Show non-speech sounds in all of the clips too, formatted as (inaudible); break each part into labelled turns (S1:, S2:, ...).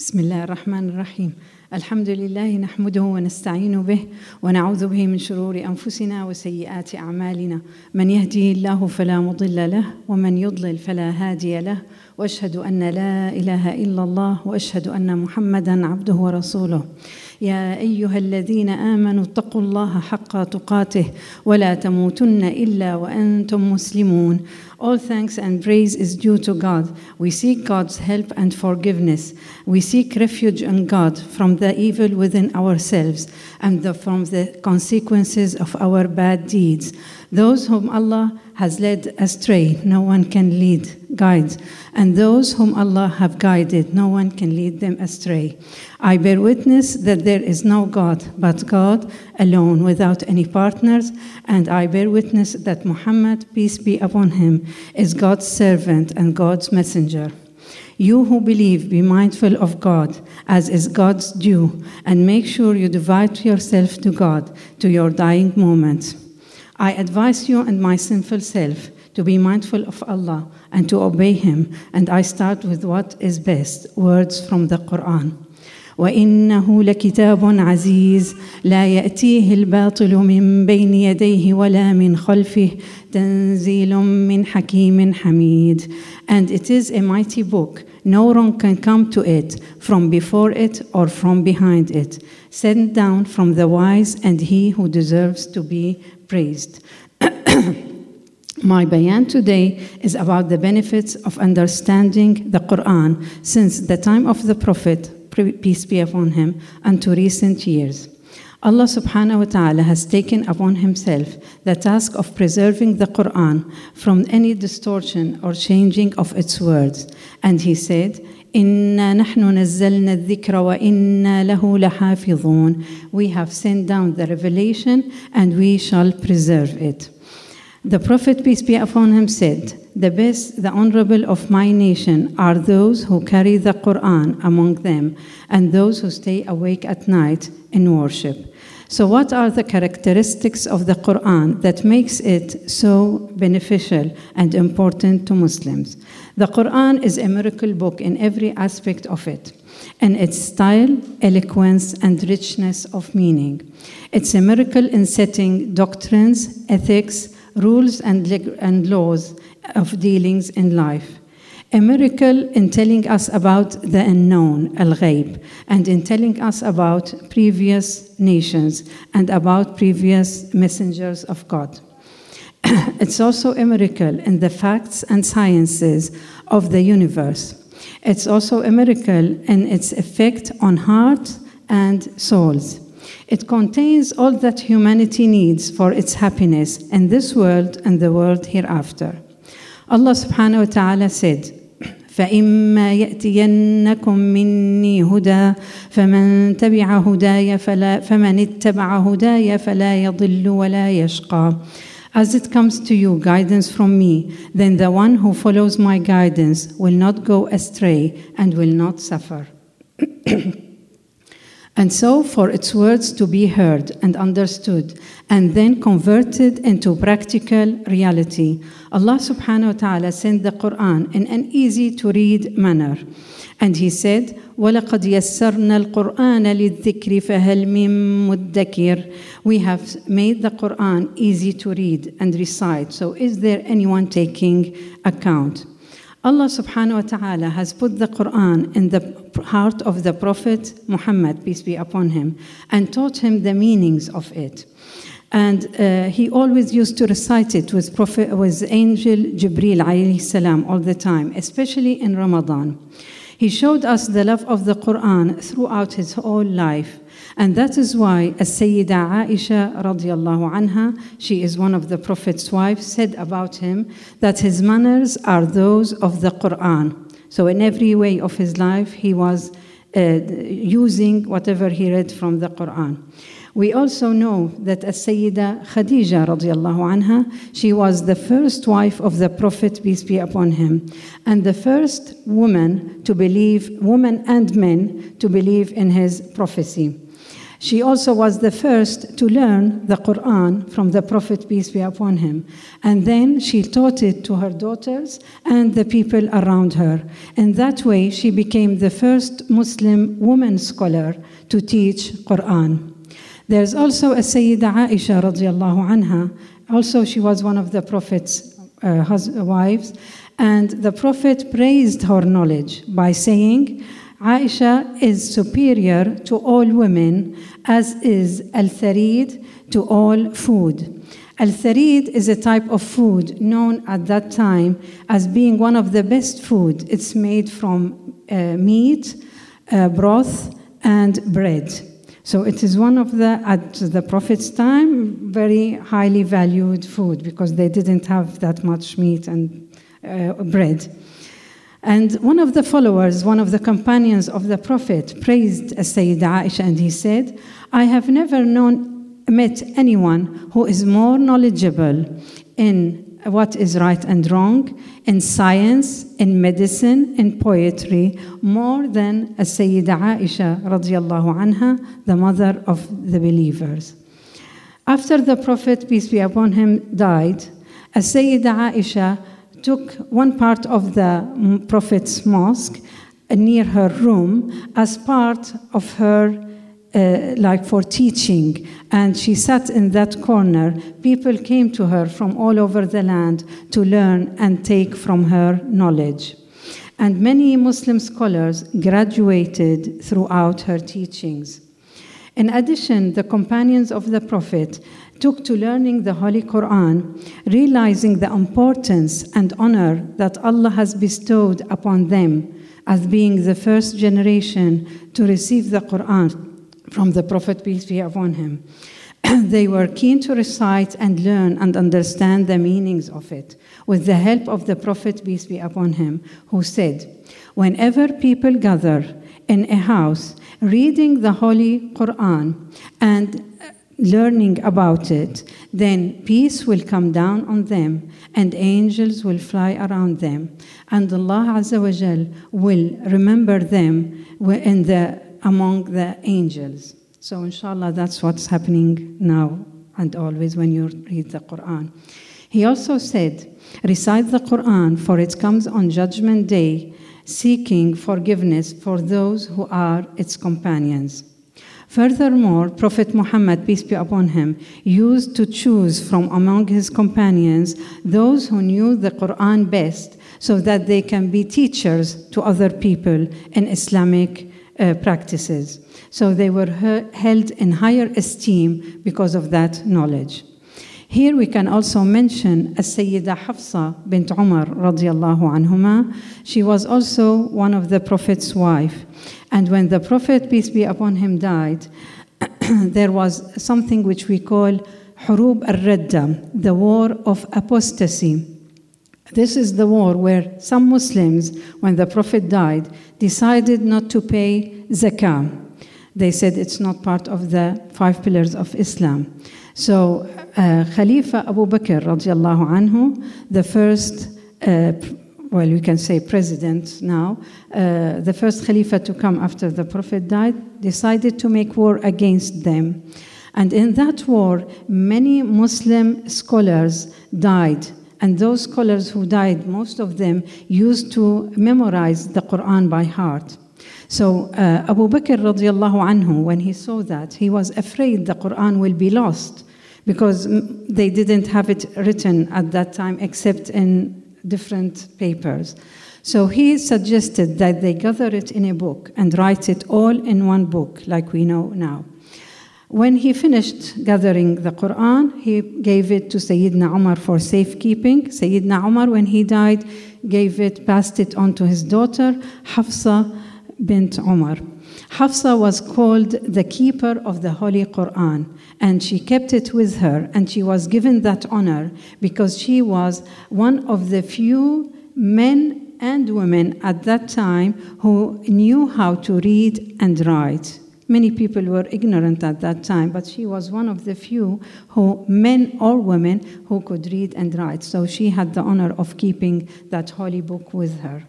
S1: بسم الله الرحمن الرحيم. الحمد لله نحمده ونستعين به ونعوذ به من شرور أنفسنا وسيئات أعمالنا. من يهده الله فلا مضل له ومن يضلل فلا هادي له. وأشهد أن لا إله إلا الله وأشهد أن محمدا عبده ورسوله. يا أيها الذين آمنوا اتقوا الله حق تقاته ولا تموتن إلا وأنتم مسلمون. All thanks and praise is due to God. We seek God's help and forgiveness. We seek refuge in God from the evil within ourselves and the, from the consequences of our bad deeds. Those whom Allah has led astray, no one can lead, guide. And those whom Allah have guided, no one can lead them astray. I bear witness that there is no God but God alone, without any partners. And I bear witness that Muhammad, peace be upon him, is God's servant and God's messenger. You who believe, be mindful of God, as is God's due, and make sure you devote yourself to God to your dying moments. I advise you and my sinful self to be mindful of Allah and to obey Him, and I start with what is best words from the Quran. وانه لكتاب عزيز لا ياتيه الباطل من بين يديه ولا من خلفه تنزيل من حكيم حميد and it is a mighty book no wrong can come to it from before it or from behind it sent down from the wise and he who deserves to be praised (clears throat) My bayan today is about the benefits of understanding the Quran since the time of the Prophet peace be upon him, and to recent years. Allah subhanahu wa ta'ala has taken upon himself the task of preserving the Quran from any distortion or changing of its words. And he said, إنا نحن نزلنا الذكر وإنا له لحافظون. We have sent down the revelation and we shall preserve it. The Prophet, peace be upon him, said, The best, the honorable of my nation are those who carry the Quran among them and those who stay awake at night in worship. So, what are the characteristics of the Quran that makes it so beneficial and important to Muslims? The Quran is a miracle book in every aspect of it in its style, eloquence, and richness of meaning. It's a miracle in setting doctrines, ethics, rules and, and laws of dealings in life. A miracle in telling us about the unknown, al ghaib, and in telling us about previous nations and about previous messengers of God. (clears throat) it's also a miracle in the facts and sciences of the universe. It's also a miracle in its effect on hearts and souls. It contains all that humanity needs for its happiness in this world and the world hereafter. Allah subhanahu wa ta'ala said, فإما يأتينكم مني هدى فمن تبع هداي فلا فمن اتبع هداي فلا يضل ولا يشقى As it comes to you guidance from me, then the one who follows my guidance will not go astray and will not suffer. And so, for its words to be heard and understood and then converted into practical reality, Allah subhanahu wa ta'ala sent the Quran in an easy to read manner. And He said, وَلَقَدْ يَسَّرْنَا الْقُرْآنَ لِلذِّكْرِ فَهَلْ مِن مُدَّكِرٍ We have made the Quran easy to read and recite. So, is there anyone taking account? Allah subhanahu wa ta'ala has put the Quran in the heart of the Prophet Muhammad, peace be upon him, and taught him the meanings of it. And uh, he always used to recite it with, Prophet, with Angel Jibril alayhi salam all the time, especially in Ramadan. He showed us the love of the Quran throughout his whole life. And that is why As-Sayyida Aisha radiallahu anha, she is one of the Prophet's wives, said about him that his manners are those of the Quran. So in every way of his life, he was uh, using whatever he read from the Quran. We also know that As-Sayyida Khadija radiallahu anha, she was the first wife of the Prophet, peace be upon him, and the first woman to believe, woman and men, to believe in his prophecy. She also was the first to learn the Quran from the Prophet, peace be upon him. And then she taught it to her daughters and the people around her. In that way, she became the first Muslim woman scholar to teach Quran. There's also a Sayyida Aisha radiallahu anha. Also, she was one of the Prophet's uh, wives. And the Prophet praised her knowledge by saying, Aisha is superior to all women, as is al tharid to all food. Al tharid is a type of food known at that time as being one of the best food. It's made from uh, meat, uh, broth, and bread. So it is one of the, at the Prophet's time, very highly valued food because they didn't have that much meat and uh, bread. And one of the followers, one of the companions of the Prophet, praised Sayyida Aisha and he said, I have never known, met anyone who is more knowledgeable in what is right and wrong, in science, in medicine, in poetry, more than a Sayyida Aisha radiallahu anha, the mother of the believers. After the Prophet, peace be upon him, died, a Sayyida Aisha took one part of the Prophet's mosque near her room as part of her uh, like for teaching, and she sat in that corner. People came to her from all over the land to learn and take from her knowledge. And many Muslim scholars graduated throughout her teachings. In addition, the companions of the Prophet took to learning the Holy Quran, realizing the importance and honor that Allah has bestowed upon them as being the first generation to receive the Quran from the Prophet, peace be upon him. (clears throat) they were keen to recite and learn and understand the meanings of it with the help of the Prophet, peace be upon him, who said, Whenever people gather in a house reading the Holy Quran and uh, learning about it, then peace will come down on them and angels will fly around them. And Allah Azza wa Jal will remember them in the, among the angels. So, inshallah, that's what's happening now and always when you read the Quran. He also said, Recite the Quran, for it comes on Judgment Day, seeking forgiveness for those who are its companions. Furthermore, Prophet Muhammad, peace be upon him, used to choose from among his companions those who knew the Quran best so that they can be teachers to other people in Islamic uh, practices. So they were held in higher esteem because of that knowledge. Here we can also mention As-Sayyida Hafsa bint Umar radiallahu anhuma. She was also one of the Prophet's wife. And when the Prophet, peace be upon him, died, (clears throat) there was something which we call Hurub al-Radda, the war of apostasy. This is the war where some Muslims, when the Prophet died, decided not to pay zakah. They said it's not part of the five pillars of Islam. So uh, Khalifa Abu Bakr radiallahu anhu, the first, uh, well, we can say president now, uh, the first Khalifa to come after the Prophet died, decided to make war against them. And in that war, many Muslim scholars died. And those scholars who died, most of them used to memorize the Quran by heart. So uh, Abu Bakr radiallahu anhu, when he saw that, he was afraid the Quran will be lost because they didn't have it written at that time except in different papers. So he suggested that they gather it in a book and write it all in one book, like we know now. When he finished gathering the Quran, he gave it to Sayyidina Umar for safekeeping. Sayyidina Umar, when he died, gave it, passed it on to his daughter, Hafsa bint Umar. Hafsa was called the keeper of the Holy Quran, and she kept it with her, and she was given that honor because she was one of the few men and women at that time who knew how to read and write. Many people were ignorant at that time, but she was one of the few who, men or women, who could read and write. So she had the honor of keeping that holy book with her.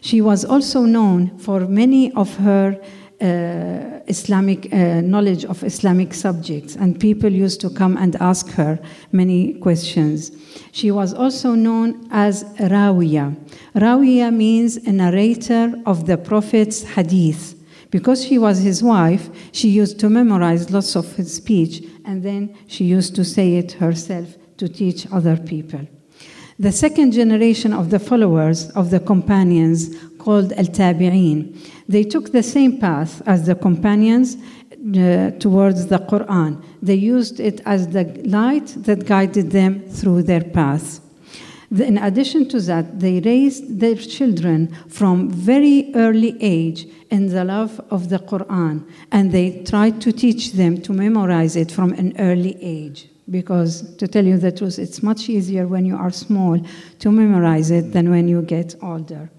S1: She was also known for many of her uh, Islamic uh, knowledge of Islamic subjects, and people used to come and ask her many questions. She was also known as Rawiya. Rawiya means a narrator of the Prophet's hadith. Because she was his wife, she used to memorize lots of his speech, and then she used to say it herself to teach other people. The second generation of the followers of the companions, called Al Tabi'een, they took the same path as the companions uh, towards the Quran. They used it as the light that guided them through their path. In addition to that, they raised their children from very early age in the love of the Quran, and they tried to teach them to memorize it from an early age. Because to tell you the truth, it's much easier when you are small to memorize it than when you get older.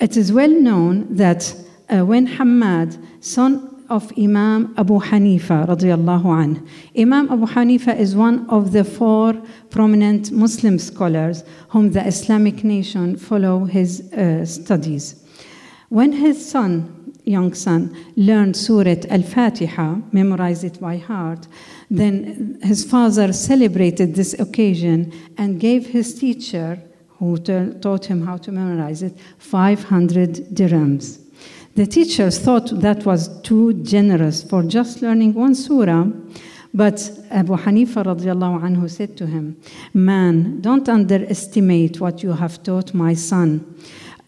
S1: It is well known that uh, when Hamad, son of Imam Abu Hanifa radiallahu anh. Imam Abu Hanifa is one of the four prominent Muslim scholars whom the Islamic nation follow his uh, studies. When his son, young son, learned Surah Al-Fatiha, memorized it by heart, then his father celebrated this occasion and gave his teacher, who taught him how to memorize it, 500 dirhams. The teachers thought that was too generous for just learning one surah. But Abu Hanifa anhu said to him, Man, don't underestimate what you have taught my son.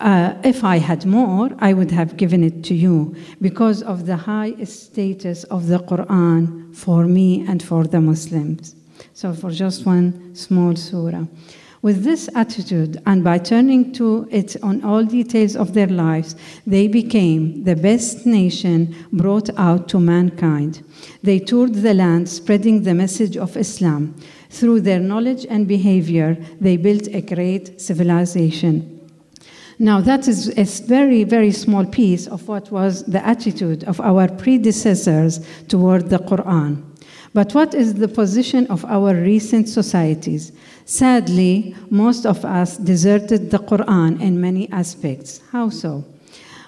S1: Uh, if I had more, I would have given it to you because of the high status of the Quran for me and for the Muslims. So, for just one small surah. With this attitude, and by turning to it on all details of their lives, they became the best nation brought out to mankind. They toured the land, spreading the message of Islam. Through their knowledge and behavior, they built a great civilization. Now, that is a very, very small piece of what was the attitude of our predecessors toward the Quran. But what is the position of our recent societies? Sadly, most of us deserted the Quran in many aspects. How so?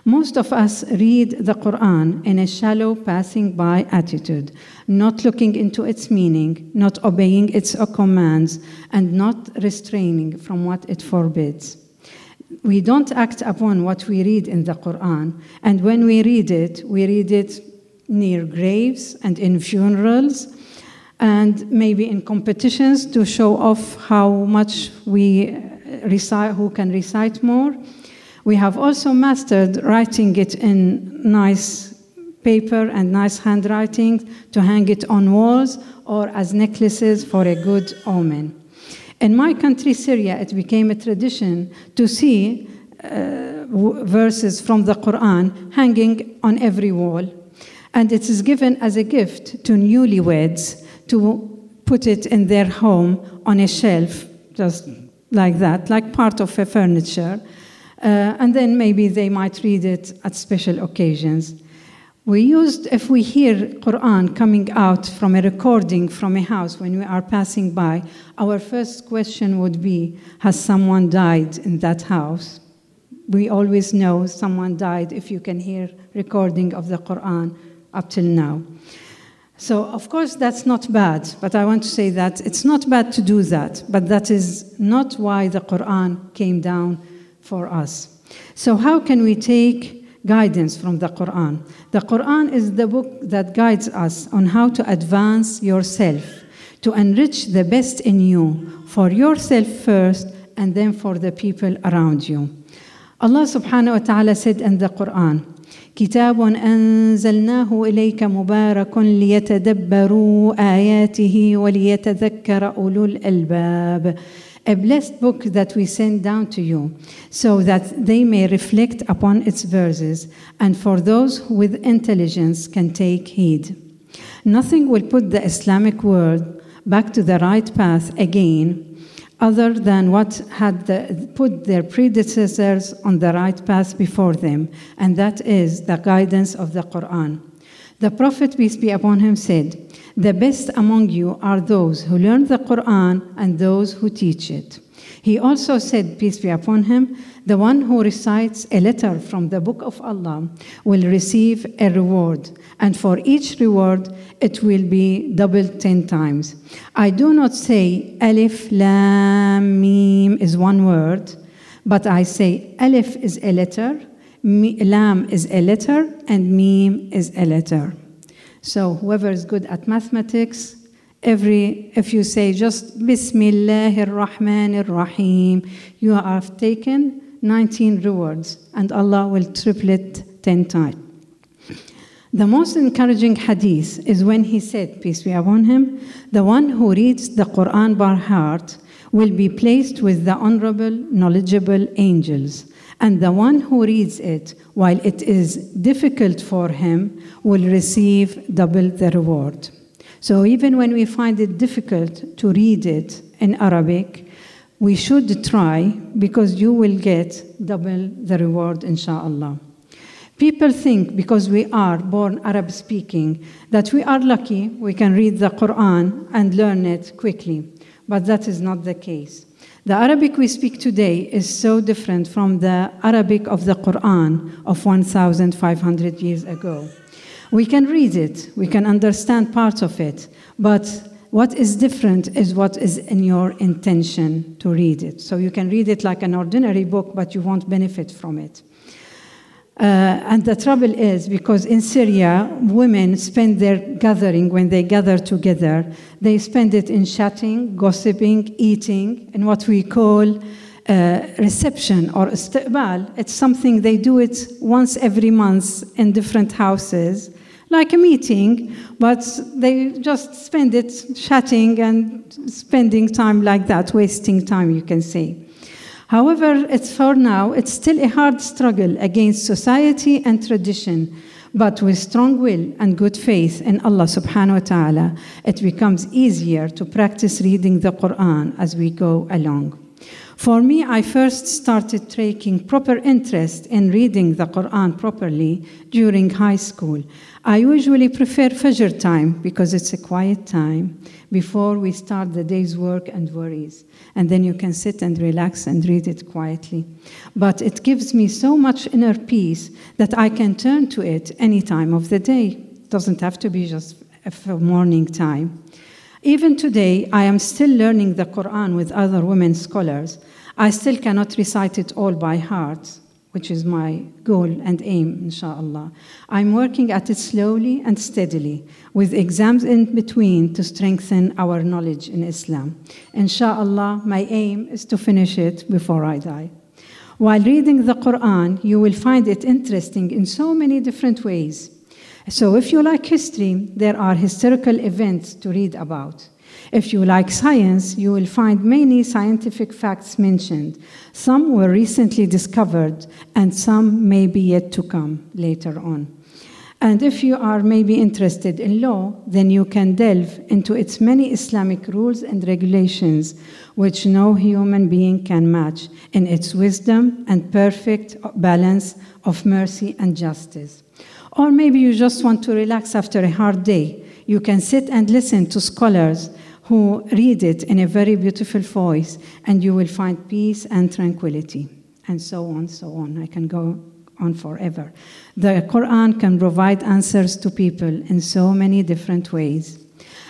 S1: Most of us read the Quran in a shallow passing by attitude, not looking into its meaning, not obeying its commands, and not restraining from what it forbids. We don't act upon what we read in the Quran, and when we read it, we read it near graves and in funerals and maybe in competitions to show off how much we uh, recite, who can recite more. We have also mastered writing it in nice paper and nice handwriting to hang it on walls or as necklaces for a good omen. In my country, Syria, it became a tradition to see uh, verses from the Quran hanging on every wall. And it is given as a gift to newlyweds to put it in their home on a shelf, just like that, like part of a furniture. Uh, and then maybe they might read it at special occasions. We used, if we hear Quran coming out from a recording from a house when we are passing by, our first question would be Has someone died in that house? We always know someone died if you can hear recording of the Quran up till now. So, of course, that's not bad, but I want to say that it's not bad to do that, but that is not why the Quran came down for us. So, how can we take guidance from the Quran? The Quran is the book that guides us on how to advance yourself, to enrich the best in you, for yourself first, and then for the people around you. Allah subhanahu wa ta'ala said in the Quran, كتاب انزلناه اليك مبارك ليتدبروا اياته وليتذكر اولو الالباب a blessed book that we send down to you so that they may reflect upon its verses and for those with intelligence can take heed nothing will put the islamic world back to the right path again other than what had the, put their predecessors on the right path before them, and that is the guidance of the Quran. The Prophet, peace be upon him, said, The best among you are those who learn the Quran and those who teach it. He also said, Peace be upon him, the one who recites a letter from the book of Allah will receive a reward, and for each reward it will be doubled 10 times. I do not say Alif, Lam, Mim is one word, but I say Alif is a letter, Lam is a letter, and Mim is a letter. So whoever is good at mathematics, every if you say just Bismillahir Rahmanir Rahim, you have taken 19 rewards, and Allah will triple it 10 times. The most encouraging hadith is when he said, Peace be upon him, the one who reads the Quran by heart will be placed with the honorable, knowledgeable angels. And the one who reads it while it is difficult for him will receive double the reward. So even when we find it difficult to read it in Arabic, we should try because you will get double the reward, inshallah. People think because we are born Arab speaking that we are lucky we can read the Quran and learn it quickly, but that is not the case. The Arabic we speak today is so different from the Arabic of the Quran of 1,500 years ago. We can read it, we can understand parts of it, but what is different is what is in your intention to read it. So you can read it like an ordinary book, but you won't benefit from it. Uh, and the trouble is because in Syria, women spend their gathering, when they gather together, they spend it in chatting, gossiping, eating, and what we call uh, reception or istiqbal. It's something they do it once every month in different houses, like a meeting, but they just spend it chatting and spending time like that, wasting time, you can say. However, it's for now, it's still a hard struggle against society and tradition. But with strong will and good faith in Allah subhanahu wa ta'ala, it becomes easier to practice reading the Quran as we go along. For me, I first started taking proper interest in reading the Quran properly during high school. I usually prefer Fajr time because it's a quiet time before we start the day's work and worries and then you can sit and relax and read it quietly. But it gives me so much inner peace that I can turn to it any time of the day. It doesn't have to be just for morning time. Even today, I am still learning the Quran with other women scholars. I still cannot recite it all by heart, which is my goal and aim, inshallah. I'm working at it slowly and steadily, with exams in between to strengthen our knowledge in Islam. Inshallah, my aim is to finish it before I die. While reading the Quran, you will find it interesting in so many different ways. So, if you like history, there are historical events to read about. If you like science, you will find many scientific facts mentioned. Some were recently discovered, and some may be yet to come later on. And if you are maybe interested in law, then you can delve into its many Islamic rules and regulations, which no human being can match in its wisdom and perfect balance of mercy and justice. Or maybe you just want to relax after a hard day. You can sit and listen to scholars who read it in a very beautiful voice, and you will find peace and tranquility, and so on, so on. I can go on forever. The Quran can provide answers to people in so many different ways.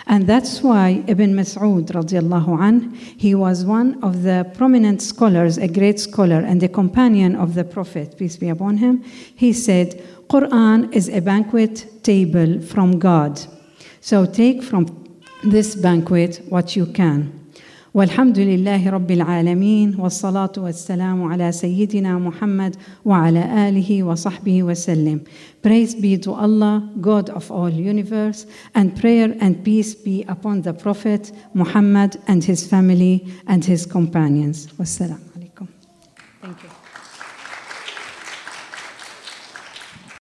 S1: And that's why Ibn Mas'ud radiallahu an, he was one of the prominent scholars, a great scholar and a companion of the Prophet, peace be upon him. He said, Quran is a banquet table from God. So take from this banquet what you can. والحمد لله رب العالمين والصلاة والسلام على سيدنا محمد وعلى آله وصحبه وسلم. Praise be to Allah, God of all universe, and prayer and peace be upon the Prophet Muhammad and his family and his companions. Wassalamu alaikum. Thank you.